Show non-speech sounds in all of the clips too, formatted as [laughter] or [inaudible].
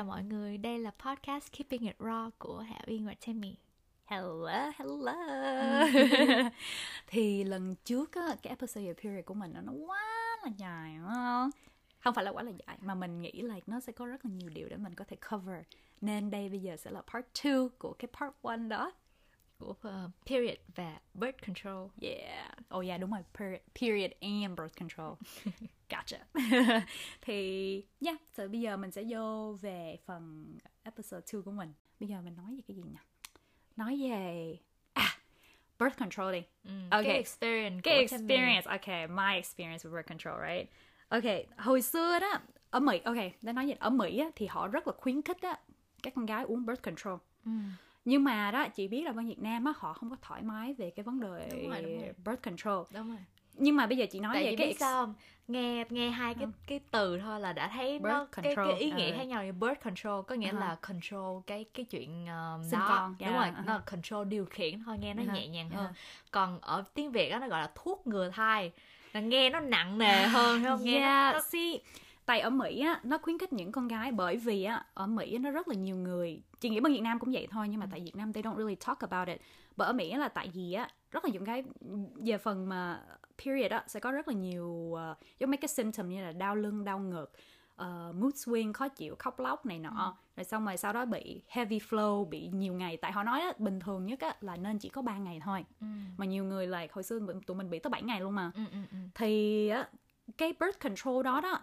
chào mọi người, đây là podcast Keeping It Raw của Hảo Yên và Tammy Hello, hello. [laughs] Thì lần trước á, cái episode period của mình nó quá là dài đúng không? Không phải là quá là dài, mà mình nghĩ là nó sẽ có rất là nhiều điều để mình có thể cover. Nên đây bây giờ sẽ là part 2 của cái part 1 đó của uh, period và birth control. Yeah. Oh yeah, đúng rồi, period, period and birth control. [laughs] gotcha. [laughs] thì yeah, so bây giờ mình sẽ vô về phần episode 2 của mình. Bây giờ mình nói về cái gì nhỉ? Nói về à birth control đi. Ừ, okay. Cái experience. Cái experience. Okay, my experience with birth control, right? Okay, hồi xưa đó ở Mỹ, okay, để nói gì ở Mỹ á, thì họ rất là khuyến khích á các con gái uống birth control. Ừ nhưng mà đó chị biết là bên Việt Nam á họ không có thoải mái về cái vấn đề đúng rồi, đúng rồi. birth control đúng rồi nhưng mà bây giờ chị nói Tại về cái biết sao nghe nghe hai cái cái từ thôi là đã thấy birth nó control. cái cái ý nghĩa uh. khác nhau birth control có nghĩa uh-huh. là control cái cái chuyện uh, Sinh đó con. đúng yeah. rồi uh-huh. nó là control điều khiển thôi nghe nó uh-huh. nhẹ nhàng hơn uh-huh. còn ở tiếng việt đó nó gọi là thuốc ngừa thai là nghe nó nặng nề hơn không nghe yeah. nó, nó... See, tại ở Mỹ á nó khuyến khích những con gái bởi vì á ở Mỹ nó rất là nhiều người chị nghĩ bên Việt Nam cũng vậy thôi nhưng mà tại Việt Nam they don't really talk about it bởi ở Mỹ là tại vì á rất là những cái về phần mà period á sẽ có rất là nhiều uh, giống mấy cái symptom như là đau lưng đau ngực uh, mood swing khó chịu khóc lóc này nọ ừ. rồi xong rồi sau đó bị heavy flow bị nhiều ngày tại họ nói á, bình thường nhất á, là nên chỉ có 3 ngày thôi ừ. mà nhiều người là hồi xưa tụi mình bị tới 7 ngày luôn mà ừ, ừ, ừ. thì á, cái birth control đó đó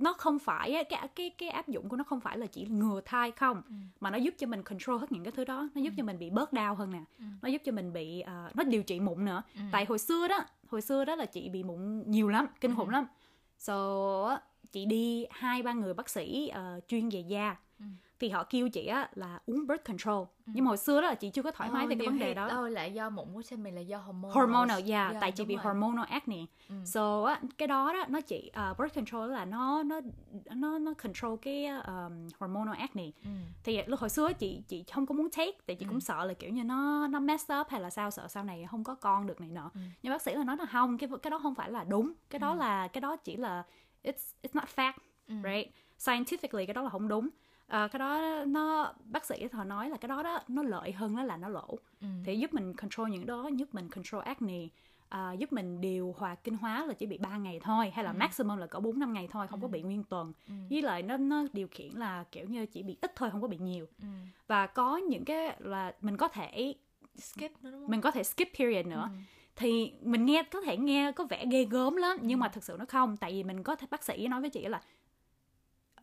nó không phải cái cái cái áp dụng của nó không phải là chỉ ngừa thai không ừ. mà nó giúp cho mình control hết những cái thứ đó nó giúp ừ. cho mình bị bớt đau hơn nè ừ. nó giúp cho mình bị uh, nó điều trị mụn nữa ừ. tại hồi xưa đó hồi xưa đó là chị bị mụn nhiều lắm kinh khủng ừ. lắm so chị đi hai ba người bác sĩ uh, chuyên về da ừ thì họ kêu chị á là uống birth control ừ. nhưng mà hồi xưa đó là chị chưa có thoải mái về cái vấn đề đó đâu là do mụn của mình là do hormone hormonal yeah, yeah tại chị bị rồi. hormonal acne ừ. so á cái đó đó nó chị uh, birth control là nó nó nó nó control cái um, hormonal acne ừ. thì lúc hồi xưa chị chị không có muốn take tại chị ừ. cũng sợ là kiểu như nó nó mess up hay là sao sợ sau này không có con được này nọ ừ. nhưng bác sĩ là nói là không cái cái đó không phải là đúng cái đó ừ. là cái đó chỉ là it's it's not fact ừ. right scientifically cái đó là không đúng à, cái đó nó bác sĩ họ nói là cái đó đó nó lợi hơn nó là nó lỗ ừ. thì giúp mình control những đó giúp mình control acne à, giúp mình điều hòa kinh hóa là chỉ bị 3 ngày thôi hay là ừ. maximum là có 4 năm ngày thôi không ừ. có bị nguyên tuần ừ. với lại nó nó điều khiển là kiểu như chỉ bị ít thôi không có bị nhiều ừ. và có những cái là mình có thể skip nữa đúng không? mình có thể skip period nữa ừ thì mình nghe có thể nghe có vẻ ghê gớm lắm nhưng mà thực sự nó không tại vì mình có thể bác sĩ nói với chị là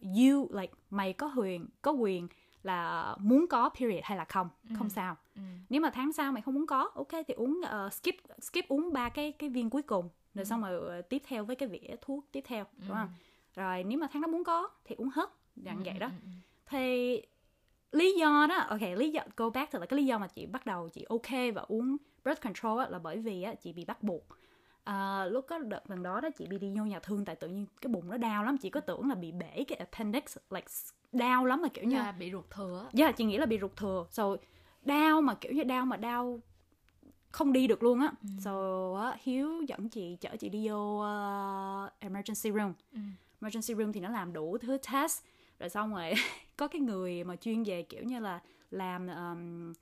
you like mày có quyền có quyền là muốn có period hay là không ừ. không sao ừ. nếu mà tháng sau mày không muốn có ok thì uống uh, skip skip uống ba cái cái viên cuối cùng rồi ừ. xong rồi uh, tiếp theo với cái vỉa thuốc tiếp theo đúng ừ. không rồi nếu mà tháng đó muốn có thì uống hết dạng ừ. vậy đó ừ. ừ. thì lý do đó ok lý do go back to là cái lý do mà chị bắt đầu chị ok và uống birth control á, là bởi vì á, chị bị bắt buộc à, lúc có đợt lần đó đó chị bị đi vô nhà thương tại tự nhiên cái bụng nó đau lắm. Chị có tưởng là bị bể cái appendix like đau lắm mà kiểu như là bị ruột thừa. Dạ yeah, chị nghĩ là bị ruột thừa. Rồi đau mà kiểu như đau mà đau không đi được luôn á. Ừ. so uh, hiếu dẫn chị chở chị đi vô uh, emergency room. Ừ. emergency room thì nó làm đủ thứ test. Rồi xong rồi [laughs] có cái người mà chuyên về kiểu như là làm um,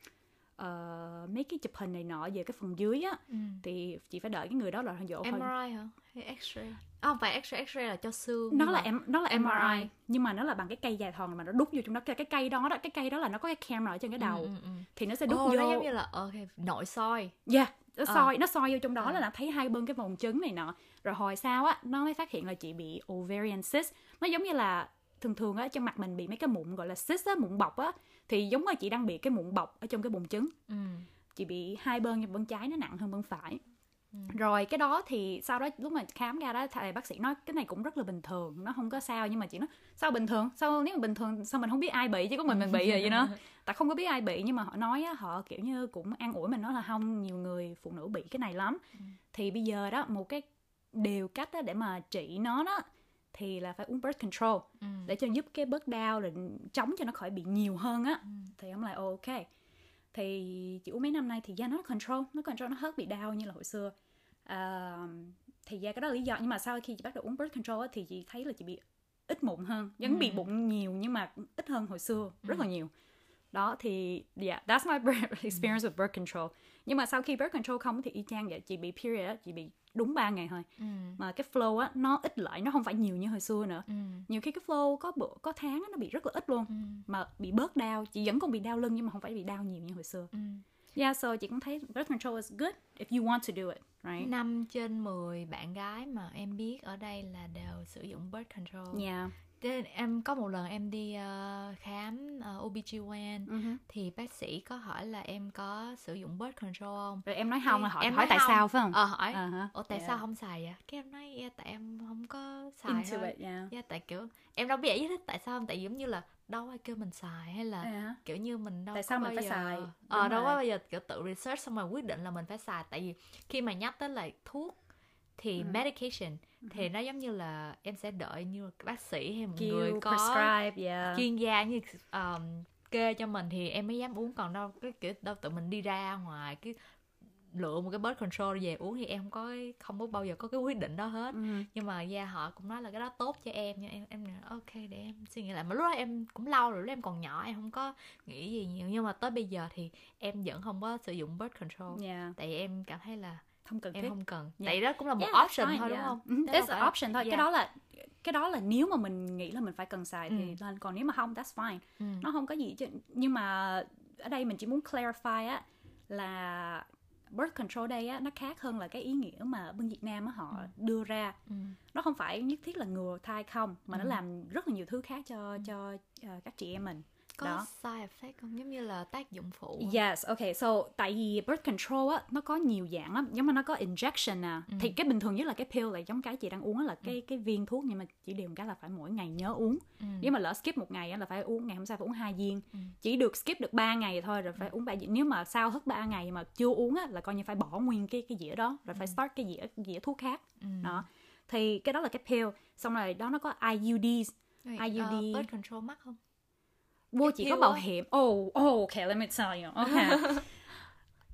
uh, mấy cái chụp hình này nọ về cái phần dưới á ừ. thì chị phải đợi cái người đó là dỗ MRI hả hay X-ray à, không phải X-ray X-ray là cho xương nó là em nó là MRI. MRI nhưng mà nó là bằng cái cây dài thòn mà nó đút vô trong đó cái, cái cây đó đó cái cây đó là nó có cái camera ở trên cái đầu ừ, ừ, ừ. thì nó sẽ đút oh, vô nó giống như là ok nội soi yeah nó ờ. soi à. nó soi vô trong đó à. là nó thấy hai bên cái vòng trứng này nọ rồi hồi sau á nó mới phát hiện là chị bị ovarian cyst nó giống như là thường thường á trên mặt mình bị mấy cái mụn gọi là cyst á mụn bọc á thì giống như chị đang bị cái mụn bọc ở trong cái bụng trứng ừ. chị bị hai bên bên trái nó nặng hơn bên phải ừ. rồi cái đó thì sau đó lúc mà khám ra đó thầy bác sĩ nói cái này cũng rất là bình thường nó không có sao nhưng mà chị nói sao bình thường sao nếu mà bình thường sao mình không biết ai bị chứ có mình mình bị rồi vậy đó [laughs] tại không có biết ai bị nhưng mà họ nói á, họ kiểu như cũng an ủi mình nói là không nhiều người phụ nữ bị cái này lắm ừ. thì bây giờ đó một cái điều cách đó để mà trị nó đó thì là phải uống birth control ừ. để cho giúp cái bớt đau rồi chống cho nó khỏi bị nhiều hơn á ừ. thì ông lại ok thì chị uống mấy năm nay thì da nó control nó control nó hết bị đau như là hồi xưa uh, thì da cái đó là lý do nhưng mà sau khi chị bắt đầu uống birth control á, thì chị thấy là chị bị ít mụn hơn vẫn ừ. bị bụng nhiều nhưng mà ít hơn hồi xưa rất ừ. là nhiều đó thì yeah that's my [laughs] experience with birth control nhưng mà sau khi birth control không thì y chang vậy chị bị period chị bị đúng 3 ngày thôi ừ. mà cái flow á nó ít lại nó không phải nhiều như hồi xưa nữa ừ. nhiều khi cái flow có bữa có tháng á, nó bị rất là ít luôn ừ. mà bị bớt đau chị vẫn còn bị đau lưng nhưng mà không phải bị đau nhiều như hồi xưa ừ. Yeah, so chị cũng thấy birth control is good if you want to do it, right? 5 trên 10 bạn gái mà em biết ở đây là đều sử dụng birth control. Yeah. Em có một lần em đi uh, khám uh, OBGYN uh-huh. thì bác sĩ có hỏi là em có sử dụng birth control không? Rồi em nói không là hỏi em hỏi tại không. sao phải không? Ờ hỏi. Uh-huh. Ủa tại yeah. sao không xài vậy? Cái em nói yeah, tại em không có xài Into thôi. It, yeah. yeah. tại kiểu em đâu biết giải thích tại sao không? Tại giống như là đâu ai kêu mình xài hay là yeah. kiểu như mình đâu tại sao mình phải giờ... xài ờ đâu có bao giờ kiểu tự research xong rồi quyết định là mình phải xài tại vì khi mà nhắc tới lại thuốc thì ừ. medication thì nó giống như là em sẽ đợi như bác sĩ hay một Kill, người có prescribe, yeah. chuyên gia như um, kê cho mình thì em mới dám uống còn đâu cái kiểu đâu tự mình đi ra ngoài cái lựa một cái birth control về uống thì em không có không có bao giờ có cái quyết định đó hết ừ. nhưng mà gia họ cũng nói là cái đó tốt cho em nhưng em em ok để em suy nghĩ lại mà lúc đó em cũng lâu rồi lúc em còn nhỏ em không có nghĩ gì nhiều nhưng mà tới bây giờ thì em vẫn không có sử dụng birth control yeah. tại vì em cảm thấy là không cần em thiết. không cần yeah. tại đó cũng là một yeah, option fine, thôi yeah. đúng không mm-hmm. that's an option thôi yeah. cái đó là cái đó là nếu mà mình nghĩ là mình phải cần xài thì ừ. còn nếu mà không that's fine ừ. nó không có gì chứ nhưng mà ở đây mình chỉ muốn clarify á là birth control đây á nó khác hơn là cái ý nghĩa mà bên Việt Nam á họ ừ. đưa ra ừ. nó không phải nhất thiết là ngừa thai không mà ừ. nó làm rất là nhiều thứ khác cho ừ. cho uh, các chị em mình có đó. side effect không giống như là tác dụng phụ yes okay so tại vì birth control á nó có nhiều dạng lắm giống như nó có injection à ừ. thì cái bình thường nhất là cái pill là giống cái chị đang uống là cái ừ. cái viên thuốc nhưng mà chỉ điều một cái là phải mỗi ngày nhớ uống ừ. nếu mà lỡ skip một ngày á là phải uống ngày hôm sau phải uống hai viên ừ. chỉ được skip được 3 ngày thôi rồi phải ừ. uống ba viên nếu mà sau hết 3 ngày mà chưa uống á là coi như phải bỏ nguyên cái cái dĩa đó rồi ừ. phải start cái dĩa dĩa thuốc khác ừ. đó thì cái đó là cái pill xong rồi đó nó có IUDs Wait, IUD uh, birth control mắc không Mua chỉ có bảo hiểm. Oh, oh, okay, let me tell you. Okay. [laughs]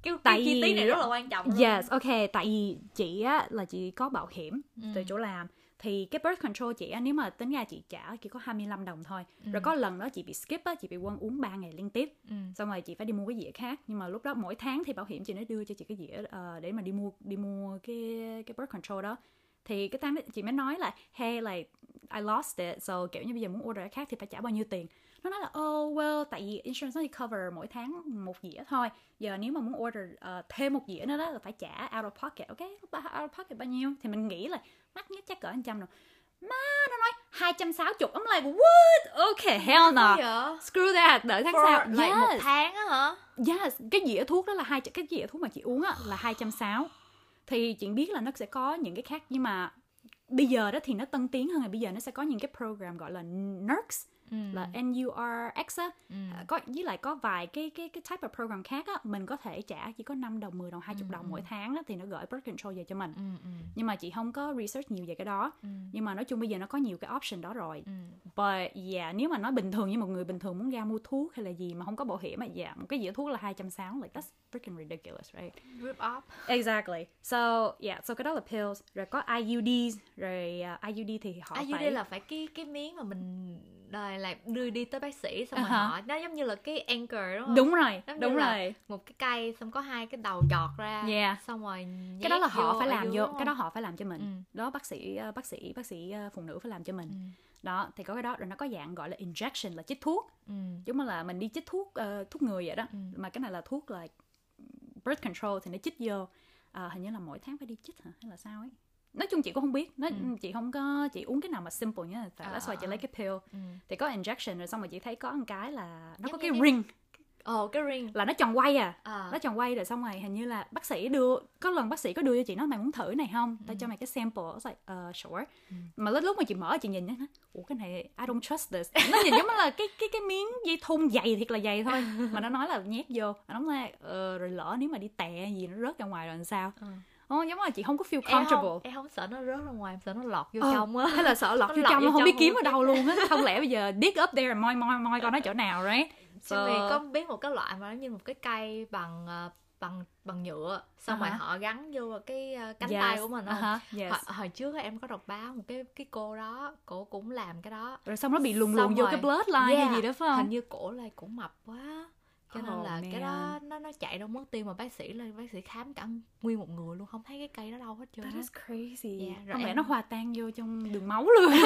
cái, tại cái chi tiết này rất là quan trọng luôn. Yes, ok, tại vì chị á là chị có bảo hiểm ừ. từ chỗ làm thì cái birth control chị á nếu mà tính ra chị trả chỉ có 25 đồng thôi ừ. rồi có lần đó chị bị skip á chị bị quân uống 3 ngày liên tiếp ừ. xong rồi chị phải đi mua cái dĩa khác nhưng mà lúc đó mỗi tháng thì bảo hiểm chị nó đưa cho chị cái dĩa uh, để mà đi mua đi mua cái cái birth control đó thì cái time chị mới nói là hey like I lost it so kiểu như bây giờ muốn order khác thì phải trả bao nhiêu tiền nó nói là oh well tại vì insurance nó chỉ cover mỗi tháng một dĩa thôi. Giờ nếu mà muốn order uh, thêm một dĩa nữa đó là phải trả out of pocket. Ok out of pocket bao nhiêu? Thì mình nghĩ là mắc nhất chắc cỡ trăm rồi. Má nó nói 260 I'm like what? Okay hell no. screw that đợi tháng sau. like yes. một tháng á hả? Yes cái dĩa thuốc đó là hai cái dĩa thuốc mà chị uống á là 260 thì chị biết là nó sẽ có những cái khác nhưng mà bây giờ đó thì nó tân tiến hơn rồi bây giờ nó sẽ có những cái program gọi là NERCS ừ. là NURX á ừ. À, có với lại có vài cái cái cái type of program khác á mình có thể trả chỉ có 5 đồng 10 đồng 20 ừ. đồng mỗi tháng á thì nó gửi birth control về cho mình ừ. Ừ. nhưng mà chị không có research nhiều về cái đó ừ. nhưng mà nói chung bây giờ nó có nhiều cái option đó rồi ừ. but yeah nếu mà nói bình thường như một người bình thường muốn ra mua thuốc hay là gì mà không có bảo hiểm mà yeah một cái dĩa thuốc là 260 like that's freaking ridiculous right rip off exactly so yeah so cái đó là pills rồi có IUDs rồi uh, IUD thì họ IUD phải là phải cái cái miếng mà mình đời là đưa đi tới bác sĩ xong rồi uh-huh. họ nó giống như là cái anchor đúng không đúng rồi giống đúng rồi một cái cây xong có hai cái đầu chọt ra yeah. xong rồi cái đó là họ phải làm vô cái đó họ phải làm cho mình ừ. đó bác sĩ ờ, bác sĩ bác sĩ ờ, phụ nữ phải làm cho mình ừ. đó thì có cái đó rồi nó có dạng gọi là injection là chích thuốc ừ. giống như là mình đi chích thuốc uh, thuốc người vậy đó ừ. mà cái này là thuốc là birth control thì nó chích vô uh, hình như là mỗi tháng phải đi chích hả hay là sao ấy nói chung chị cũng không biết. Nó ừ. chị không có chị uống cái nào mà simple nhá. Tại à, why chị lấy cái pill. ừ. thì có injection rồi xong rồi chị thấy có một cái là nó có cái ring. Ồ oh, cái ring. Là nó tròn quay à. à. Nó tròn quay rồi xong rồi hình như là bác sĩ đưa có lần bác sĩ có đưa cho chị nói mày muốn thử này không? Tao ừ. cho mày cái sample. Nó like uh, sure. Ừ. mà lúc lúc mà chị mở chị nhìn nhá ủa cái này I don't trust this. [laughs] Nó nhìn giống là cái cái cái miếng dây thun dày thiệt là dày thôi. [laughs] Mà nó nói là nhét vô. Nó nói uh, rồi lỡ nếu mà đi tè gì nó rớt ra ngoài rồi làm sao? Ừ Ồ, giống là chị không có feel comfortable. Em không, em không sợ nó rớt ra ngoài, em sợ nó lọt vô ờ, trong á. Hay là sợ lọt vô trong không biết kiếm ở đâu luôn á. Không lẽ bây giờ dig up there moi moi moi coi nó [laughs] chỗ nào right? So... Vì có biết một cái loại mà nó như một cái cây bằng uh, bằng bằng nhựa xong À rồi họ gắn vô cái ờ, cánh Yes, tay của mình uh-huh, yes. hồi, hồi trước em có đọc báo một cái cái cô đó cổ cũng làm cái đó rồi xong nó bị lùng Xong lùng vô cái bloodline hay Yeah, gì đó phải không hình như cổ là cổ mập quá cho nên là cái đó nó nó chạy đâu mất tim mà bác sĩ là bác sĩ khám cả nguyên một người luôn không thấy cái cây đó đâu hết trơn That is crazy. Yeah, rồi Không lẽ em- nó hòa tan vô trong đường máu luôn. [laughs] I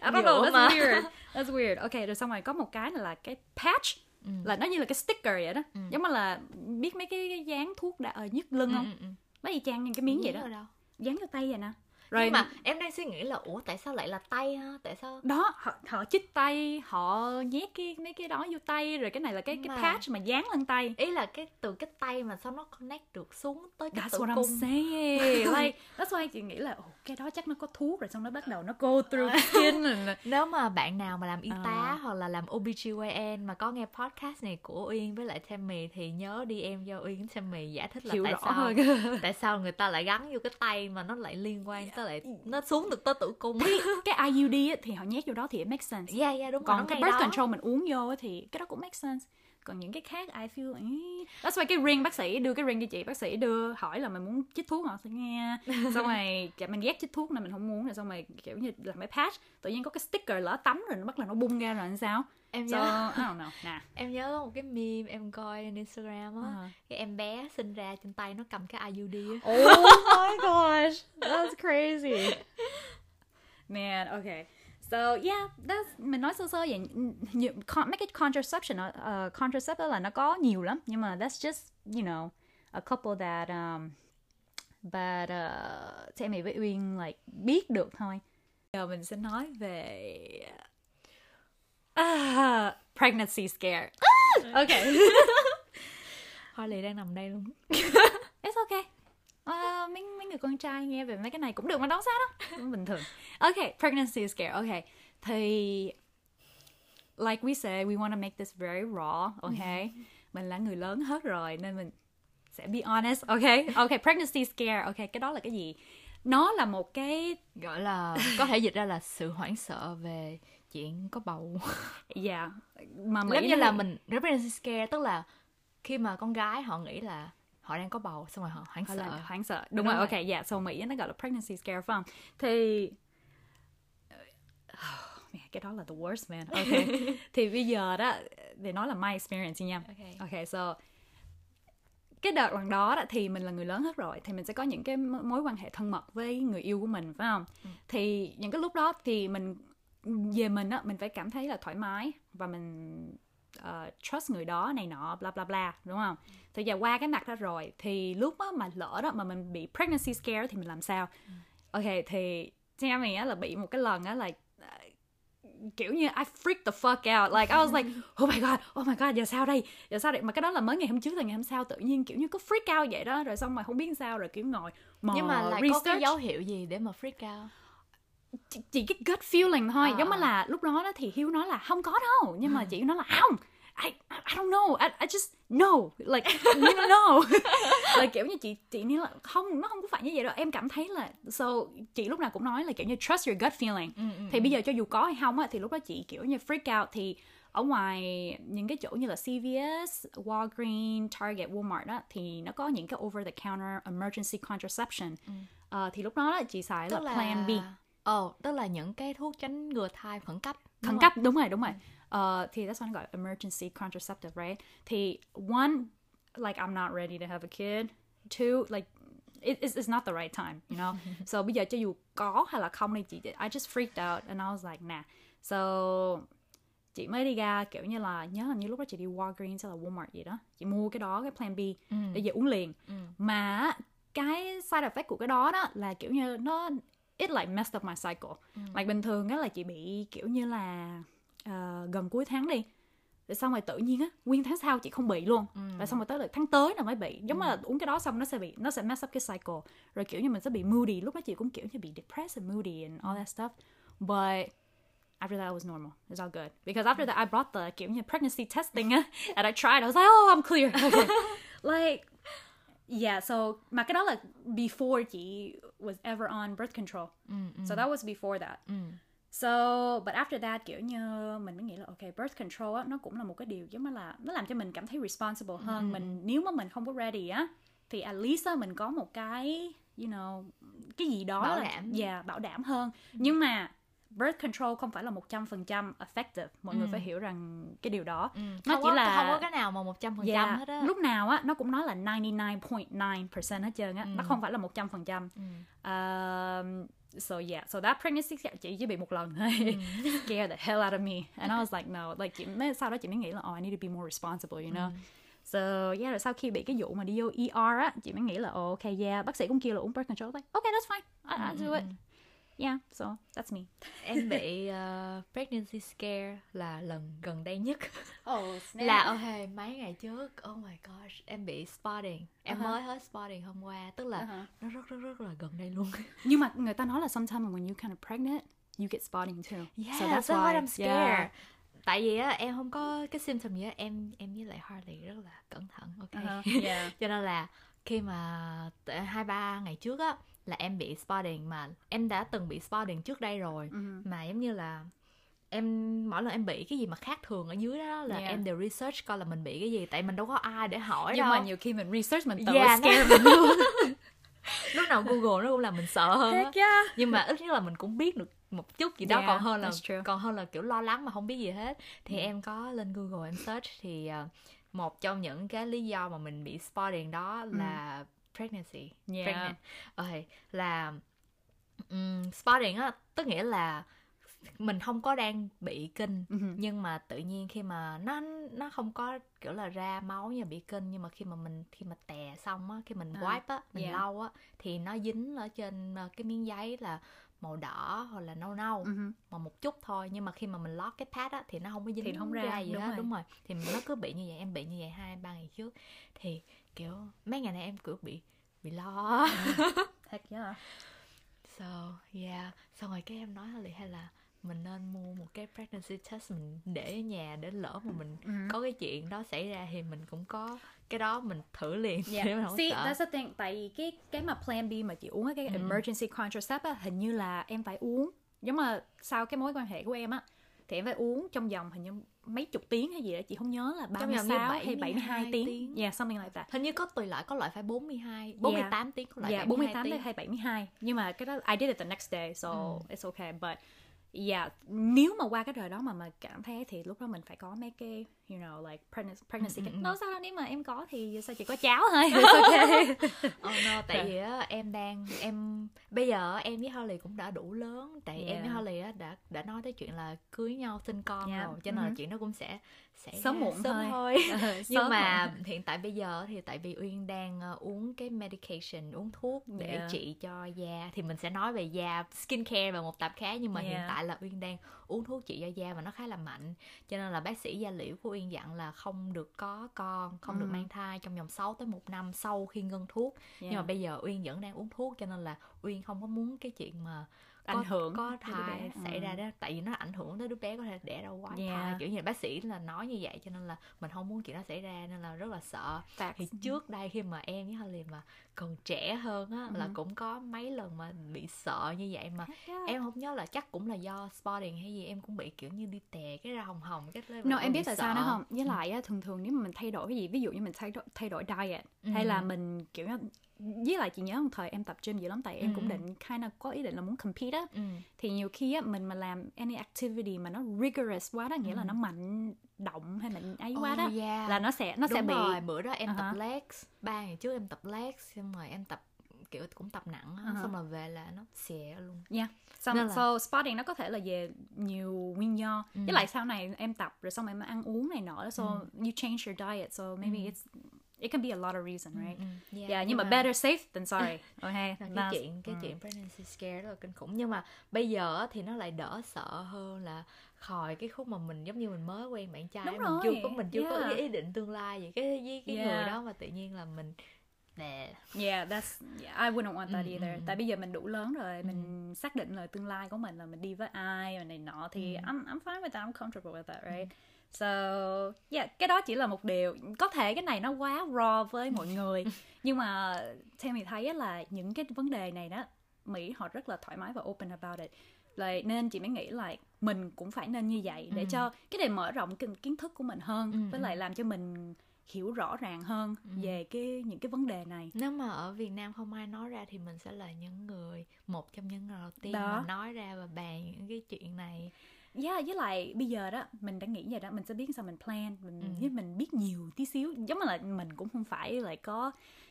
don't [laughs] know, that's mà. weird. That's weird. Ok, rồi xong rồi có một cái là cái patch Ừ. là nó như là cái sticker vậy đó. Ừ. Giống như là biết mấy cái, cái dán thuốc đã ở nhức lưng Ừ, không? ừ, ừ. Nó y chang như cái miếng vậy đó. Dán cho tay vậy nè. Rồi nhưng mà em đang suy nghĩ là ủa tại sao lại là tay ha tại sao đó họ, họ chích tay họ nhét cái mấy cái đó vô tay rồi cái này là cái cái Mà- patch mà dán lên tay ý là cái từ cái tay mà sao nó connect được xuống tới cái That's tử what I'm cung saying. [laughs] Like, that's why chị nghĩ là ồ, cái đó chắc nó có thuốc rồi xong nó bắt đầu nó go through the skin nếu mà bạn nào mà làm y tá Ờ. hoặc là làm OBGYN mà có nghe podcast này của Uyên với lại Tammy thì nhớ đi em cho Uyên Tammy giải thích là hiểu tại rõ sao hơn. tại sao người ta lại gắn vô cái tay mà nó lại liên quan tới lại nó xuống được tới tử cung cái [laughs] IUD á, thì họ nhét vô đó thì it makes sense. yeah yeah đúng rồi còn nó cái birth đó. control mình uống vô thì cái đó cũng make sense còn những cái khác I feel ý. that's why cái ring bác sĩ đưa cái ring cho chị bác sĩ đưa hỏi là mình muốn chích thuốc sẽ nghe [laughs] xong rồi dạ, mình ghét chích thuốc nên mình không muốn rồi xong rồi kiểu như làm cái patch tự nhiên có cái sticker lỡ tắm rồi nó bắt là nó bung ra rồi làm sao em so nhớ I don't know nè [laughs] em nhớ một cái meme em coi trên Instagram á Ờ. cái em bé sinh ra trên tay nó cầm cái IUD á [laughs] Oh my gosh, that's crazy. Man, okay. So yeah, that's mình nói sơ sơ vậy nhiều, mấy cái contraception uh, contraceptive là nó có nhiều lắm nhưng mà that's just you know a couple that um but uh, Tammy với Uyên like biết được thôi. Giờ mình sẽ nói về ah, pregnancy scare. [laughs] okay. [laughs] Harley đang nằm đây luôn It's okay. Người con trai nghe về mấy cái này cũng được mà đâu sao cũng bình thường. Okay pregnancy scare okay thì like we said we want to make this very raw okay mình là người lớn hết rồi nên mình sẽ be honest okay okay pregnancy scare okay cái đó là cái gì? Nó là một cái gọi là có thể dịch ra là sự hoảng sợ về chuyện có bầu. Yeah mà Mỹ giống như là mình pregnancy scare tức là khi mà con gái họ nghĩ là họ đang có bầu xong rồi họ hoảng Họ sợ. là hoảng sợ. Đúng, Đúng rồi rồi. ok yeah so Mỹ nó gọi là pregnancy scare phải không? Thì [sighs] oh, man, cái đó là the worst man. Ok [laughs] thì bây giờ đó để nói là my experience nha. Ok. ok so cái đợt lần đó, đó thì mình là người lớn hết rồi thì mình sẽ có những cái mối quan hệ thân mật với người yêu của mình phải không? Thì những cái lúc đó thì mình về mình á mình phải cảm thấy là thoải mái và mình uh, trust người đó này nọ bla bla bla đúng không? Thì giờ qua cái mặt đó rồi thì lúc đó mà lỡ đó mà mình bị pregnancy scare thì mình làm sao? Ok thì theo mình á là bị một cái lần á là ờ, kiểu như I freaked the fuck out. Like I was like [laughs] oh my god oh my god giờ sao đây? Giờ sao đây? Mà cái đó là mới ngày hôm trước là ngày hôm sau tự nhiên kiểu như có freak out vậy đó rồi xong mà không biết sao rồi kiểu ngồi mò nhưng mà lại có cái research. dấu hiệu gì để mà freak out chỉ, chỉ cái gut feeling thôi. À, giống như à. là lúc đó đó thì Hiếu nói là không có đâu. Nhưng mà chị nói là không I, I don't know. I, I just know like [laughs] you know là kiểu như chị chị nói là không nó không có phải như vậy đâu. Em cảm thấy là so chị lúc nào cũng nói là kiểu như trust your gut feeling. Ừ, thì bây giờ cho dù có hay không á thì lúc đó chị kiểu như freak out. Thì ở ngoài những cái chỗ như là CVS, Walgreens, Target, Walmart đó thì nó có những cái over the counter emergency contraception. Ờ, thì lúc đó, đó chị xài là là Plan B. ồ tức là những cái thuốc tránh ngừa thai khẩn cấp khẩn không? cấp đúng rồi đúng rồi. Ờ, thì that's what gọi emergency contraceptive right? Thì one like I'm not ready to have a kid. Two like it, it's, it's not the right time you know? [laughs] So bây giờ cho dù có hay là không đi chị I just freaked out and I was like nah. So chị mới đi ra kiểu như là nhớ hình như lúc đó chị đi Walgreens hay là Walmart gì đó. Chị mua cái đó cái plan B Ừ. để về uống liền. Mà á, cái side effect của cái đó đó là kiểu như nó it like messed up my cycle. Like bình thường á là chị bị kiểu như là ờ, gần cuối tháng đi rồi xong rồi tự nhiên á nguyên tháng sau chị không bị luôn. Rồi xong rồi tới được tháng tới là mới bị. Giống như là uống cái đó xong nó sẽ bị nó sẽ mess up cái cycle. Rồi kiểu như mình sẽ bị moody. Lúc đó chị cũng kiểu như bị depressed and moody and all that stuff. But after that it was normal. It's all good. Because after that I brought the kiểu như pregnancy testing and I tried. I was like oh I'm clear. Okay [laughs] [laughs] like yeah so mà cái đó là before chị was ever on birth control so that was before that So, but after that kiểu như mình mới nghĩ là ok birth control á nó cũng là một cái điều giống như là nó làm cho mình cảm thấy responsible hơn. Ừ. Mình nếu mà mình không có ready á thì at least á mình có một cái you know cái gì đó Bảo là đảm. yeah, bảo đảm hơn. Nhưng mà birth control không phải là 100% effective. Mọi người Ừ. phải hiểu rằng cái điều đó. Ừ. Nó không chỉ có, là- không có cái nào mà một trăm phần trăm Yeah, hết á lúc nào á nó cũng nói là 99.9% hết trơn á. Nó Ừ. không phải là 100%. ừ. Um, so yeah, so that pregnancy scare chị chỉ bị một lần thôi. Ừ. [laughs] Scared the hell out of me. And I was like no, like chị sau đó chị mới nghĩ là oh I need to be more responsible, you know. Ừ. So yeah, rồi sau khi bị cái vụ mà đi vô ER á, chị mới nghĩ là oh, okay yeah, bác sĩ cũng kêu là uống birth control. Like okay, that's fine. I, I'll do it. Yeah, so that's me. em [laughs] bị uh, pregnancy scare là lần gần đây nhất Oh, [laughs] là ok mấy ngày trước oh my gosh em bị spotting em Uh-huh. mới hết spotting hôm qua tức là Uh-huh. nó rất rất rất là gần đây luôn [laughs] Nhưng mà người ta nói là sometimes when you kind of pregnant, you get spotting too. yeah so that's, that's why why I'm scared Yeah. tại vì á em không có cái symptom gì á em em với lại Harley rất là cẩn thận ok Uh-huh. Yeah. cho nên là khi mà hai ba ngày trước á là em bị spotting mà em đã từng bị spotting trước đây rồi Mhm. mà giống như là em mỗi lần em bị cái gì mà khác thường ở dưới đó là Yeah. em đều research coi là mình bị cái gì tại mình đâu có ai để hỏi Nhưng đâu mà nhiều khi mình research mình tự Yeah, nó- scare mình luôn. [laughs] [laughs] lúc nào google nó cũng làm mình sợ hơn. Heck yeah. nhưng mà ít nhất là mình cũng biết được một chút gì đó Yeah, còn hơn là còn hơn là kiểu lo lắng mà không biết gì hết thì em có lên google em search thì ờ, một trong những cái lý do mà mình bị spotting đó là pregnancy Yeah. pregnant okay, là um, spotting á tức nghĩa là mình không có đang bị kinh Mhm. nhưng mà tự nhiên khi mà nó nó không có kiểu là ra máu như bị kinh nhưng mà khi mà mình khi mà tè xong á khi mình À, wipe á mình yeah. lau á thì nó dính ở trên ờ, cái miếng giấy là màu đỏ hoặc là nâu nâu Mhm. mà một chút thôi nhưng mà khi mà mình lót cái pad á thì nó không có dính Thì không ra, gì đúng hết rồi. đúng rồi thì nó cứ bị như vậy em bị như vậy hai ba ngày trước thì kiểu mấy ngày này em kiểu bị bị lo [laughs] Heck yeah. so yeah xong rồi cái em nói là hay là mình nên mua một cái pregnancy test mình để ở nhà để lỡ mà mình Ừ. có cái chuyện đó xảy ra thì mình cũng có cái đó mình thử liền Yeah. [laughs] để mình không See, sợ that's the thing. Tại vì cái cái mà Plan B mà chị uống cái Ừ. emergency contraceptive á, hình như là em phải uống. Giống mà sau cái mối quan hệ của em á, thì em phải uống trong vòng hình như mấy chục tiếng hay gì đó, chị không nhớ là Trong vòng như 36 hay 72 72 tiếng. tiếng. Yeah, something like that. hình như có tùy loại có loại phải 42 48 tiếng có loại Yeah, 72 48 tới tiếng hay 72. Nhưng mà cái đó I did it the next day, so Ừ. it's okay. But yeah, nếu mà qua cái đời đó mà mà cảm thấy thì lúc đó mình phải có mấy cái you know like pregnancy, pregnancy Ừ, ừ, ừ. Nói sao đâu nếu mà em có thì sao chỉ có cháu [laughs] thôi. Okay. Oh [laughs] no, tại vì á em đang em bây giờ em với Holly cũng đã đủ lớn tại em với Yeah. Holly á đã đã nói tới chuyện là cưới nhau sinh con Yeah. rồi cho nên là Mhm. chuyện đó cũng sẽ sẽ Sớm muộn sớm thôi. thôi. [laughs] Ờ, nhưng sớm mà muộn. hiện tại bây giờ thì tại vì Uyên đang ờ, uống cái medication uống thuốc để Yeah. trị cho da thì mình sẽ nói về da skincare vào một tập khác nhưng mà hiện Yeah. tại là Uyên đang uống thuốc trị cho da và nó khá là mạnh cho nên là bác sĩ da liễu của Uyên dặn là không được có con không được Ừ. mang thai trong vòng 6 tới một năm sau khi ngưng thuốc nhưng mà Yeah. bây giờ Uyên vẫn đang uống thuốc cho nên là Uyên không có muốn cái chuyện mà có, Ảnh hưởng có thai xảy Ừ. ra đó tại vì nó ảnh hưởng tới đứa bé có thể đẻ ra quái Yeah. thai kiểu như bác sĩ là nói như vậy cho nên là mình không muốn chuyện đó xảy ra nên là rất là sợ Facts. thì trước đây khi mà em với Holly mà còn trẻ hơn á là Ừ. cũng có mấy lần mà bị sợ như vậy mà em không nhớ là chắc cũng là do spotting hay gì em cũng bị kiểu như đi tè cái ra hồng hồng cái lên No, em biết tại sao nữa không? Với lại á, thường thường nếu mà mình thay đổi cái gì, ví dụ như mình thay đổi, thay đổi diet hay là Ừ. mình kiểu với lại chị nhớ một thời em tập gym dữ lắm tại em Ừ. cũng định kind of có ý định là muốn compete á ừ. thì nhiều khi á mình mà làm any activity mà nó rigorous quá đó nghĩa là Ừ. nó mạnh động hay mạnh ấy quá Oh, đó yeah. là nó sẽ nó Đúng sẽ bị rồi, bữa đó em Uh-huh. tập legs ba ngày trước em tập legs xong rồi em tập kiểu cũng tập nặng Uh-huh. xong rồi về là nó xè luôn Yeah. Xong, Nên là- so spotting nó có thể là về nhiều nguyên do Ừ. với lại sau này em tập rồi xong em ăn uống này nọ so Ừ. you change your diet so maybe Ừ. it's it can be a lot of reason right Ừ, ừ. yeah, nhưng mà better safe than sorry [laughs] okay cái That's- chuyện cái ừ. chuyện pregnancy scare rất là kinh khủng nhưng mà bây giờ thì nó lại đỡ sợ hơn là khỏi cái khúc mà mình giống như mình mới quen bạn trai Đúng mình rồi, chưa có mình chưa có yeah. cái ý định tương lai gì cái với cái người Yeah. đó mà tự nhiên là mình nè Yeah, that's yeah, I wouldn't want that Ừ, either. ừ, Tại bây giờ mình đủ lớn rồi, mình xác định là tương lai của mình là mình đi với ai và này nọ thì Ừ. I'm I'm fine with that, I'm comfortable with that, right? So, yeah, cái đó chỉ là một điều. Có thể cái này nó quá raw với mọi [laughs] người, nhưng mà theo mình thấy là những cái vấn đề này đó Mỹ họ rất là thoải mái và open about it. lại nên chị mới nghĩ là mình cũng phải nên như vậy để Ừ. cho cái này mở rộng kiến, kiến thức của mình hơn Ừ, với lại làm cho mình hiểu rõ ràng hơn Ừ. về cái những cái vấn đề này nếu mà ở Việt Nam không ai nói ra thì mình sẽ là những người một trong những người đầu tiên Đó. mà nói ra và bàn những cái chuyện này Yeah, với lại bây giờ đó mình đã nghĩ vậy đó mình sẽ biết sao mình plan mình Ừ. với mình biết nhiều tí xíu giống như là mình cũng không phải là có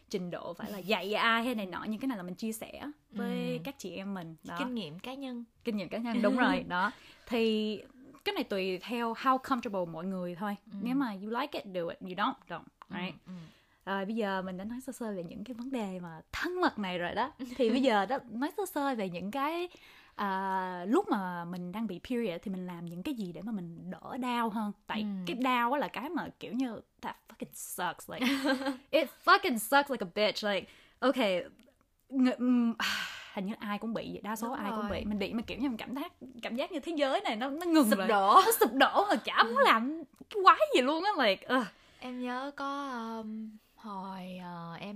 trình độ phải là dạy ai hay này nọ nhưng cái này là mình chia sẻ với Ừ. các chị em mình đó kinh nghiệm cá nhân kinh nghiệm cá nhân đúng rồi đó [laughs] thì cái này tùy theo how comfortable mọi người thôi Ừ. nếu mà you like it do it you don't don't right Ừ, ừ. rồi bây giờ mình đã nói sơ sơ về những cái vấn đề mà thân mật này rồi đó thì bây giờ đó nói sơ sơ về những cái à, lúc mà mình đang bị period thì mình làm những cái gì để mà mình đỡ đau hơn tại Ừ. cái đau á là cái mà kiểu như that fucking sucks like [laughs] it fucking sucks like a bitch like okay [sighs] hình như ai cũng bị vậy đa số Đúng ai cũng rồi. bị mình bị mà kiểu như mình cảm giác cảm giác như thế giới này nó nó ngừng sụp lại. đổ nó sụp đổ mà chả muốn làm cái quái gì luôn á like uh. em nhớ có um, hồi ờ, em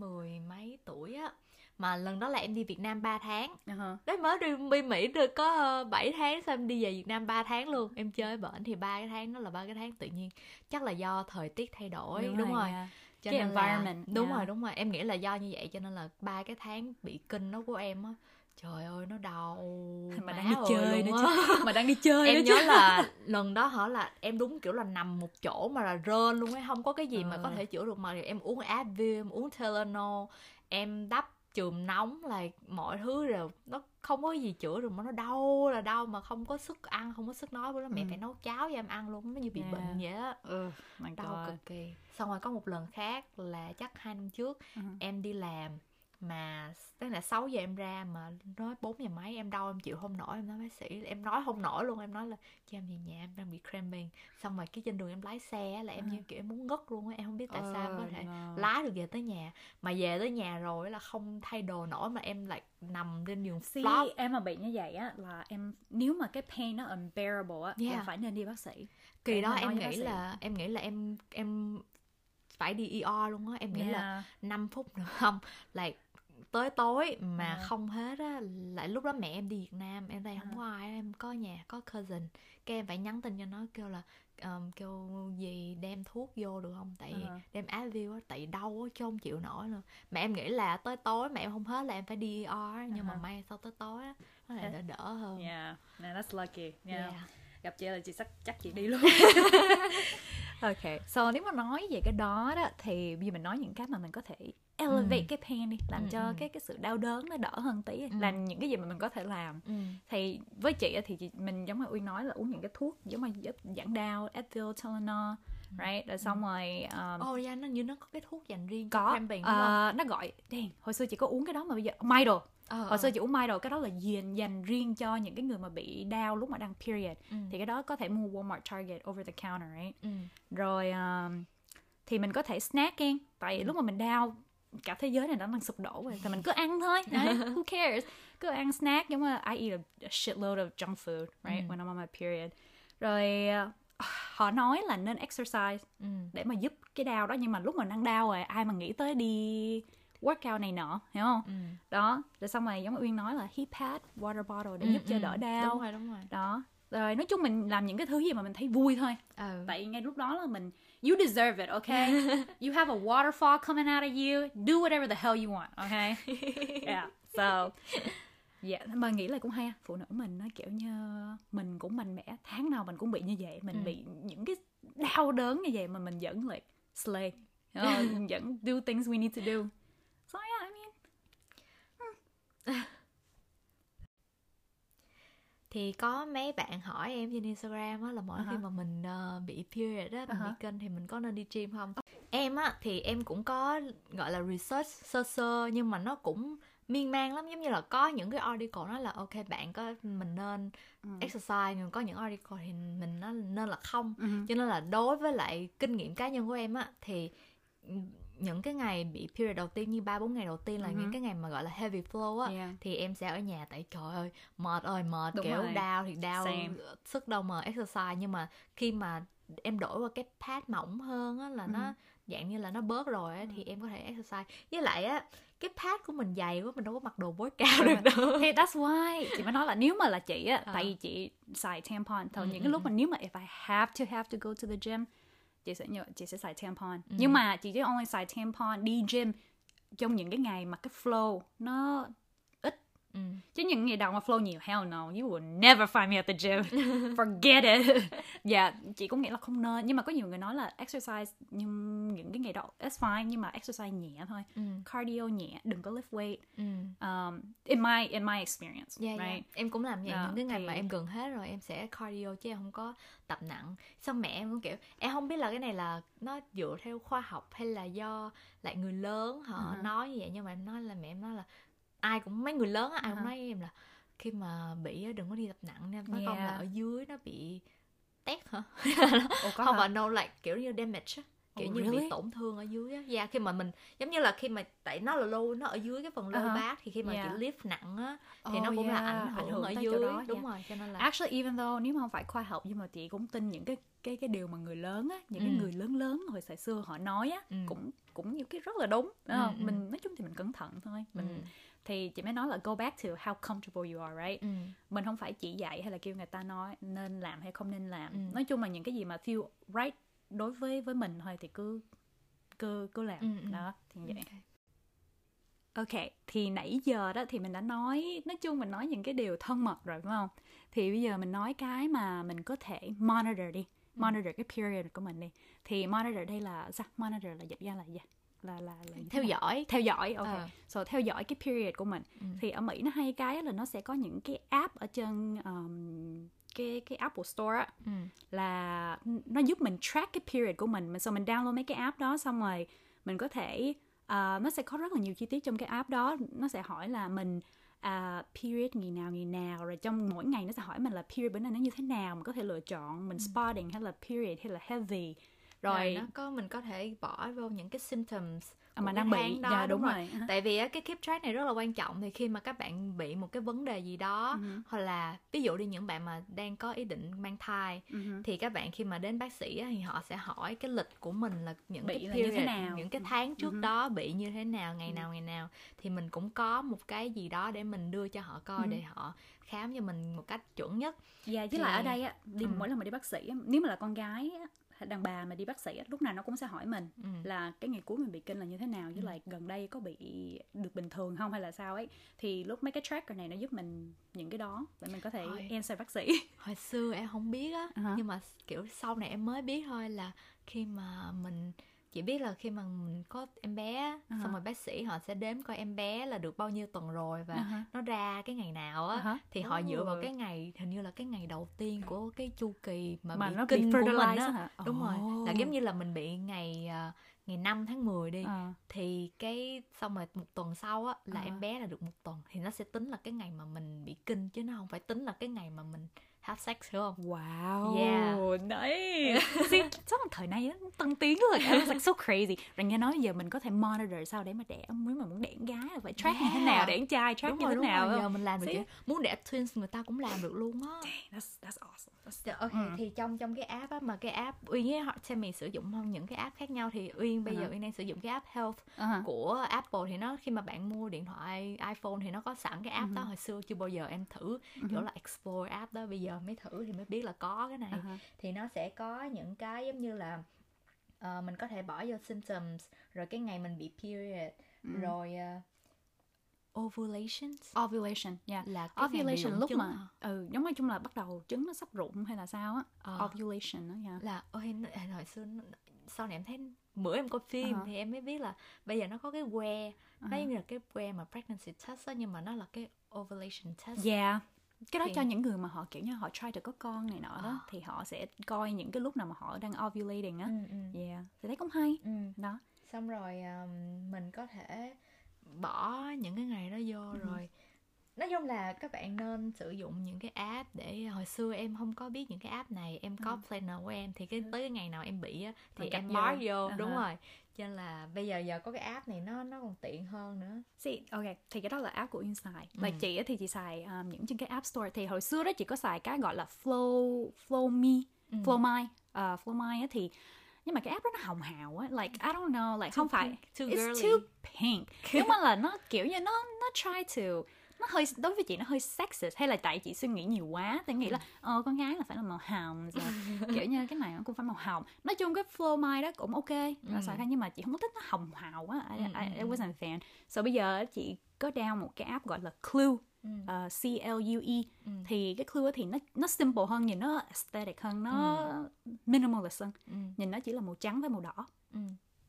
mười mấy tuổi á mà lần đó là em đi Việt Nam 3 tháng. Uh-huh. đấy mới đi đi Mỹ được có uh, 7 tháng xong em đi về Việt Nam 3 tháng luôn. Em chơi bển thì ba cái tháng đó là ba cái tháng tự nhiên. Chắc là do thời tiết thay đổi đúng, rồi yeah. cho Cái nên là environment, đúng yeah. rồi đúng rồi. Em nghĩ là do như vậy cho nên là ba cái tháng bị kinh đó của em á. Trời ơi nó đau [laughs] mà đang đi ơi chơi nữa chứ. Mà đang đi chơi em nhớ chứ. là [laughs] lần đó hả là em đúng kiểu là nằm một chỗ mà là rên luôn ấy. Không có cái gì mà Ờ. có thể chữa được. Mà em uống Advil em uống Tylenol em đắp chùm nóng là mọi thứ đều nó không có gì chữa được mà nó đau là đau mà không có sức ăn không có sức nói với nó mẹ Ừ. phải nấu cháo cho em ăn luôn nó như bị Yeah. bệnh vậy á ừ đau God. cực kỳ xong rồi có một lần khác là chắc hai năm trước Ừ. em đi làm mà tức là 6 giờ em ra mà nói 4 giờ mấy em đau em chịu không nổi em nói bác sĩ em nói không nổi luôn em nói là cho em về nhà em đang bị cramping xong rồi cái trên đường em lái xe là em Ừ. như kiểu em muốn ngất luôn á em không biết tại sao em có Oh, thể no. lái được về tới nhà mà về tới nhà rồi là không thay đồ nổi mà em lại nằm trên giường See, flop em mà bị như vậy á là em nếu mà cái pain nó unbearable á Yeah. là phải nên đi bác sĩ kỳ Em đó em nghĩ là em nghĩ là em em phải đi ER luôn á em nghĩ là Yeah. 5 phút nữa không lại tới tối mà À. không hết á lại lúc đó mẹ em đi Việt Nam em đây không À. có ai em có nhà có cousin cái em phải nhắn tin cho nó kêu là um, kêu gì đem thuốc vô được không tại À. đem Advil á tại đau á chứ không chịu nổi nữa mà em nghĩ là tới tối mà em không hết là em phải đi ER á, nhưng mà À. may sau tới tối á nó lại đỡ đỡ hơn Yeah, nah, that's lucky. Yeah. Yeah. Gặp chị là chị chắc chắc chị đi luôn. [laughs] ok, so nếu mà nói về cái đó đó thì bây giờ mình nói những cái mà mình có thể elevate Ừ. cái pain đi, làm Ừ, cho ừ. cái cái sự đau đớn nó đỡ hơn tí, Ừ. làm những cái gì mà mình có thể làm. ừ. Thì với chị thì chị, mình giống như Uy nói là uống những cái thuốc giống như giúp giảm đau, Advil, Tylenol, right? Rồi xong rồi um, Ồ yeah, nó như nó có cái thuốc dành riêng cho có cramping đúng không? ờ, nó gọi đèn hồi xưa chị có uống cái đó mà bây giờ Midol Ờ, hồi xưa ờ. chị uống Midol cái đó là dành dành riêng cho những cái người mà bị đau lúc mà đang period Ừ. thì cái đó có thể mua Walmart Target over the counter right Ừ. rồi um, thì mình có thể snack hen tại Ừ. lúc mà mình đau cả thế giới này nó đang sụp đổ rồi thì mình cứ ăn thôi right? [laughs] who cares cứ ăn snack giống như I eat a shitload of junk food right Ừ. when I'm on my period rồi uh, họ nói là nên exercise Ừ. để mà giúp cái đau đó nhưng mà lúc mà đang đau rồi ai mà nghĩ tới đi workout này nọ hiểu không Ừ. đó rồi xong rồi giống như uyên nói là heat pad water bottle để Ừ, giúp cho ừ. đỡ đau Đúng rồi, đúng rồi. đó rồi nói chung mình làm những cái thứ gì mà mình thấy vui thôi Ừ. tại ngay lúc đó là mình you deserve it okay? [laughs] You have a waterfall coming out of you. Do whatever the hell you want okay? [laughs] Yeah so yeah mà nghĩ là cũng hay phụ nữ mình nó kiểu như mình cũng mạnh mẽ. Tháng nào mình cũng bị như vậy. Mình Ừ. bị những cái đau đớn như vậy mà mình vẫn like slay. You know, mình vẫn do things we need to do so yeah I mean thì có mấy bạn hỏi em trên Instagram á là mỗi khi Uh-huh. mà mình ờ, bị period á mình Uh-huh. bị kinh thì mình có nên đi gym không em á thì em cũng có gọi là research sơ sơ nhưng mà nó cũng miên man lắm giống như là có những cái article nói là ok bạn có mình nên Ừ. exercise nhưng có những article thì mình nó nên là không Ừ. cho nên là đối với lại kinh nghiệm cá nhân của em á thì những cái ngày bị period đầu tiên như ba bốn ngày đầu tiên là Ừ. những cái ngày mà gọi là heavy flow á Yeah. thì em sẽ ở nhà tại trời ơi mệt ơi mệt Đúng kiểu rồi. đau thì đau Same. sức đâu mà exercise nhưng mà khi mà em đổi qua cái pad mỏng hơn á là Ừ. nó dạng như là nó bớt rồi á thì em có thể exercise với lại á cái pad của mình dày quá mình đâu có mặc đồ bối [laughs] cao được đâu thì that's why chị mới nói là nếu mà là chị á à. tại vì chị xài tampon thì ừ, những cái ừ, lúc mà nếu mà if I have to have to go to the gym chị sẽ nhớ chị sẽ xài tampon ừ. nhưng mà chị chỉ only xài tampon đi gym trong những cái ngày mà cái flow nó Ừ. Chứ những ngày đầu mà flow nhiều hell no, you will never find me at the gym. [laughs] Forget it. Dạ, yeah, chị cũng nghĩ là không nên nhưng mà có nhiều người nói là exercise nhưng những cái ngày đầu it's fine nhưng mà exercise nhẹ thôi. Ừ. Cardio nhẹ, đừng có lift weight. Ừ. Um, in my in my experience, yeah, right? Yeah. Em cũng làm vậy yeah, những cái ngày thì... mà em gần hết rồi em sẽ cardio chứ em không có tập nặng. Xong mẹ em cũng kiểu em không biết là cái này là nó dựa theo khoa học hay là do lại người lớn họ uh-huh. nói như vậy nhưng mà em nói là mẹ em nói là ai cũng mấy người lớn ai cũng uh-huh. nói với em là khi mà bị đừng có đi tập nặng nha nói yeah. con là ở dưới nó bị tét hả Ủa, không mà no like kiểu như damage kiểu oh, như really? bị tổn thương ở dưới á yeah, khi mà mình giống như là khi mà tại nó là lâu nó ở dưới cái phần lâu uh-huh. bát thì khi mà yeah. chị lift nặng á thì oh, nó cũng yeah. là ảnh hưởng, ảnh hưởng ở dưới đó, đúng yeah. rồi cho nên là actually even though nếu mà không phải khoa học nhưng mà chị cũng tin những cái cái cái điều mà người lớn á những ừ. cái người lớn lớn hồi thời xưa họ nói á ừ. cũng cũng nhiều cái rất là đúng, đúng không? Ừ, mình nói chung thì mình cẩn thận thôi mình ừ thì chị mới nói là go back to how comfortable you are right ừ. mình không phải chỉ dạy hay là kêu người ta nói nên làm hay không nên làm ừ. nói chung là những cái gì mà feel right đối với với mình thôi thì cứ cứ cứ làm ừ, ừ. đó thì vậy okay. Ok, thì nãy giờ đó thì mình đã nói, nói chung mình nói những cái điều thân mật rồi đúng không? Thì bây giờ mình nói cái mà mình có thể monitor đi, ừ. monitor cái period của mình đi. Thì monitor đây là sao? Monitor là dịch ra là gì? Là là, là theo dõi. Theo dõi ok. À. so theo dõi cái period của mình. Ừ. thì ở mỹ nó hay cái là nó sẽ có những cái app ở trên um, cái cái Apple Store á. Ừ. là nó giúp mình track cái period của mình. Mình xong mình download mấy cái app đó xong rồi mình có thể uh, nó sẽ có rất là nhiều chi tiết trong cái app đó. Nó sẽ hỏi là mình uh, period ngày nào ngày nào. Rồi trong mỗi ngày nó sẽ hỏi mình là period bữa nay nó như thế nào. Mình có thể lựa chọn mình ừ. spotting hay là period hay là heavy rồi, nó có mình có thể bỏ vô những cái symptoms à, mà đang bị đó dạ, đúng, đúng rồi, rồi. tại vì cái keep track này rất là quan trọng thì khi mà các bạn bị một cái vấn đề gì đó uh-huh. hoặc là ví dụ đi những bạn mà đang có ý định mang thai uh-huh. thì các bạn khi mà đến bác sĩ thì họ sẽ hỏi cái lịch của mình là những bị cái period, như thế nào những cái tháng trước uh-huh. đó bị như thế nào ngày nào ngày nào thì mình cũng có một cái gì đó để mình đưa cho họ coi uh-huh. để họ khám cho mình một cách chuẩn nhất. Dạ, với thì... lại ở đây á, đi ừ. mỗi lần mà đi bác sĩ nếu mà là con gái á, đàn bà mà đi bác sĩ lúc nào nó cũng sẽ hỏi mình ừ. là cái ngày cuối mình bị kinh là như thế nào với ừ. lại gần đây có bị được bình thường không hay là sao ấy thì lúc mấy cái tracker này nó giúp mình những cái đó để mình có thể hồi, answer bác sĩ [laughs] hồi xưa em không biết á uh-huh. nhưng mà kiểu sau này em mới biết thôi là khi mà mình chỉ biết là khi mà mình có em bé uh-huh. xong rồi bác sĩ họ sẽ đếm coi em bé là được bao nhiêu tuần rồi và uh-huh. nó ra cái ngày nào á uh-huh. thì họ dựa vào cái ngày hình như là cái ngày đầu tiên của cái chu kỳ mà, mà bị nó kinh bị của mình á đúng oh. rồi là giống như là mình bị ngày ngày 5 tháng 10 đi uh. thì cái xong rồi một tuần sau á là uh. em bé là được một tuần thì nó sẽ tính là cái ngày mà mình bị kinh chứ nó không phải tính là cái ngày mà mình have sex hiểu không? Wow. Yeah. Đấy. See, là thời nay tân tiến rồi. It's like so crazy. Rồi nghe nói giờ mình có thể monitor sao để mà đẻ nếu mà muốn đẻ gái phải track yeah. như thế nào, đẻ trai track đúng như rồi, thế nào. Rồi. Giờ mình làm được chứ. Muốn đẻ twins người ta cũng làm được luôn á. That's that's awesome. That's... Ok, ừ. thì trong trong cái app á mà cái app Uyên với họ xem mình sử dụng không những cái app khác nhau thì Uyên bây uh-huh. giờ Uyên đang sử dụng cái app Health uh-huh. của Apple thì nó khi mà bạn mua điện thoại iPhone thì nó có sẵn cái app uh-huh. đó hồi xưa chưa bao giờ em thử uh-huh. kiểu là Explore app đó bây giờ mới thử thì mới biết là có cái này uh-huh. thì nó sẽ có những cái giống như là uh, mình có thể bỏ vô symptoms rồi cái ngày mình bị period uh-huh. rồi uh, ovulation ovulation yeah là cái ovulation lúc mà hả? ừ giống như chung là bắt đầu trứng nó sắp rụng hay là sao á uh, ovulation đó yeah. là ôi hồi xưa sau này em thấy bữa em coi phim uh-huh. thì em mới biết là bây giờ nó có cái que uh-huh. nó như là cái que mà pregnancy test đó, nhưng mà nó là cái ovulation test yeah cái đó thì... cho những người mà họ kiểu như họ try được có con này nọ đó oh. thì họ sẽ coi những cái lúc nào mà họ đang ovulating á ừ, ừ. yeah thì thấy cũng hay ừ. đó xong rồi um, mình có thể bỏ những cái ngày đó vô ừ. rồi nói chung là các bạn nên sử dụng những cái app để hồi xưa em không có biết những cái app này em có ừ. planner của em thì cái tới cái ngày nào em bị á thì em mark vô. Uh-huh. đúng rồi cho nên là bây giờ giờ có cái app này nó nó còn tiện hơn nữa See, ok thì cái đó là app của Yên xài ừ. chị thì chị xài um, những trên cái app store thì hồi xưa đó chị có xài cái gọi là Flow Flow Me ừ. Flow My uh, Flow My thì nhưng mà cái app đó nó hồng hào á like I don't know like Too không phải pink, too it's girly. too pink [laughs] đúng không là nó kiểu như nó nó try to nó hơi đối với chị nó hơi sexist hay là tại chị suy nghĩ nhiều quá thì nghĩ là ờ con gái là phải là màu hồng rồi [laughs] kiểu như cái này nó cũng phải màu hồng. Nói chung cái flow my đó cũng ok là xài nhưng mà chị không có thích nó hồng hào quá I, I, I wasn't a fan. So bây giờ chị có down một cái app gọi là Clue uh, C L U E. Thì cái Clue thì nó nó simple hơn nhìn nó aesthetic hơn nó minimalist hơn. Nhìn nó chỉ là màu trắng với màu đỏ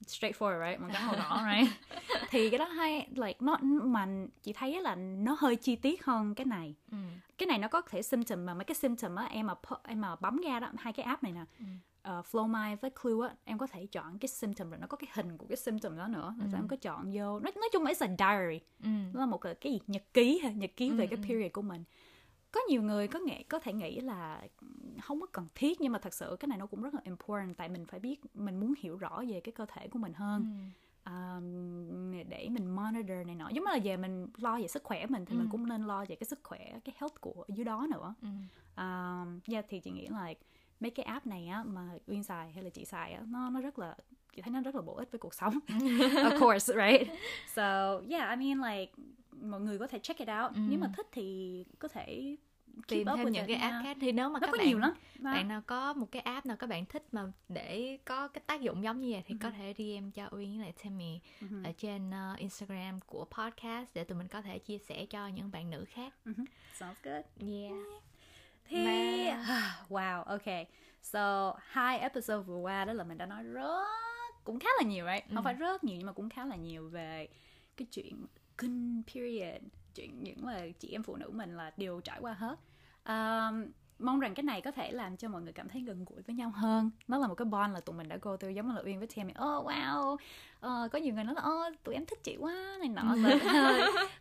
straightforward right? Màu trắng màu đỏ right? Thì cái đó hay like nó mà chị thấy là nó hơi chi tiết hơn cái này. Cái này nó có thể symptom mà mấy cái symptom á em mà em mà bấm ra đó hai cái app này nè uh, Flow My với Clue á em có thể chọn cái symptom rồi nó có cái hình của cái symptom đó nữa. Rồi em có chọn vô. Nói, nói chung là it's a diary. Nó là một cái, cái gì nhật ký ha nhật ký về cái period của mình có nhiều người có nghĩ có thể nghĩ là không có cần thiết nhưng mà thật sự cái này nó cũng rất là important tại mình phải biết mình muốn hiểu rõ về cái cơ thể của mình hơn. Um, để mình monitor này nọ. Giống như là về mình lo về sức khỏe mình thì mình cũng nên lo về cái sức khỏe cái health của dưới đó nữa. Um, yeah, thì chị nghĩ là mấy cái app này á mà uyên xài hay là chị xài á nó nó rất là chị thấy nó rất là bổ ích với cuộc sống. [laughs] Of course right? So yeah I mean like mọi người có thể check it out nếu mà thích thì có thể tìm thêm những cái app khác thì nếu mà nó các có bạn nhiều lắm Đó. bạn nào có một cái app nào các bạn thích mà để có cái tác dụng giống như vậy thì Ừ. có thể DM cho Uyên với lại Tammy ở trên uh, Instagram của podcast để tụi mình có thể chia sẻ cho những bạn nữ khác. sounds good Yeah. thì Mà- [sighs] wow ok so hai episode vừa qua đó là mình đã nói rất cũng khá là nhiều right Ừ. không phải rất nhiều nhưng mà cũng khá là nhiều về cái chuyện kinh period. Chuyện những mà chị em phụ nữ mình là đều trải qua hết. Um, mong rằng cái này có thể làm cho mọi người cảm thấy gần gũi với nhau hơn. Nó là một cái bond là tụi mình đã go through giống như là uyên với Tammy. Oh wow Ờ, có nhiều người nói là oh tụi em thích chị quá này nọ.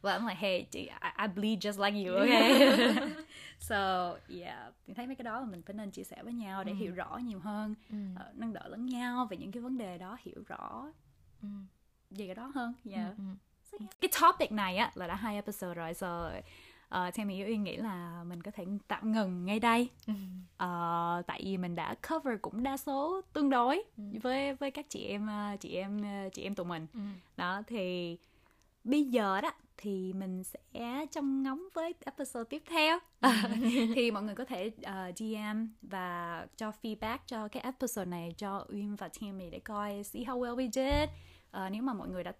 Và [laughs] [laughs] em là hey chị I, I bleed just like you. Okay [laughs] so yeah mình thấy mấy cái đó là mình phải nên chia sẻ với nhau để hiểu rõ nhiều hơn. Ừ. ờ, nâng đỡ lẫn nhau về những cái vấn đề đó hiểu rõ Ừ. về cái đó hơn. Yeah. Ừ. Cái topic này á là đã hai episode rồi so uh, theo mình uyên nghĩ là mình có thể tạm ngừng ngay đây. Ừ. Ờ, tại vì mình đã cover cũng đa số tương đối với với các chị em ờ, chị em ờ, chị em tụi mình. Ừ. đó thì bây giờ đó thì mình sẽ trông ngóng với episode tiếp theo. [laughs] Thì mọi người có thể uh, DM và cho feedback cho cái episode này cho Uyên và Tammy để coi see how well we did Ờ, nếu mà mọi người đã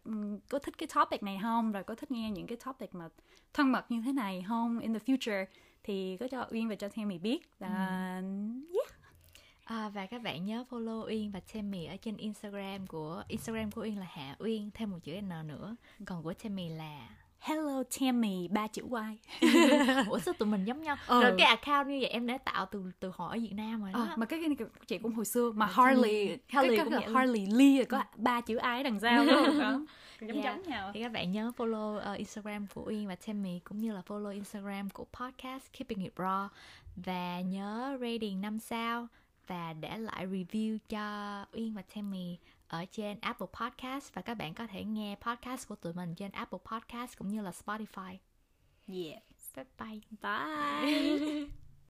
có thích cái topic này không? Rồi có thích nghe những cái topic mà thân mật như thế này không? In the future thì có cho Uyên và cho Tammy biết và yeah. À, và các bạn nhớ follow Uyên và Tammy ở trên Instagram của Instagram của Uyên là Hạ Uyên thêm một chữ N nữa. Còn của Tammy là hello Tammy ba chữ Y. [laughs] Ủa sao tụi mình giống nhau? Ừ. Rồi cái account như vậy em đã tạo từ từ hồi ở Việt Nam rồi đó. Ờ, mà cái cái chị cũng hồi xưa mà Harley Harley- cái, cũng cái, luôn. Harley Lee có ba chữ I đằng sau luôn đó [laughs] giống Yeah. giống nhau. Thì các bạn nhớ follow ờ, Instagram của Uyên và Tammy cũng như là follow Instagram của podcast Keeping It Raw. Và nhớ rating 5 sao và để lại review cho Uyên và Tammy ở trên Apple Podcast và các bạn có thể nghe podcast của tụi mình trên Apple Podcast cũng như là Spotify. yeah Bye bye. bye [laughs]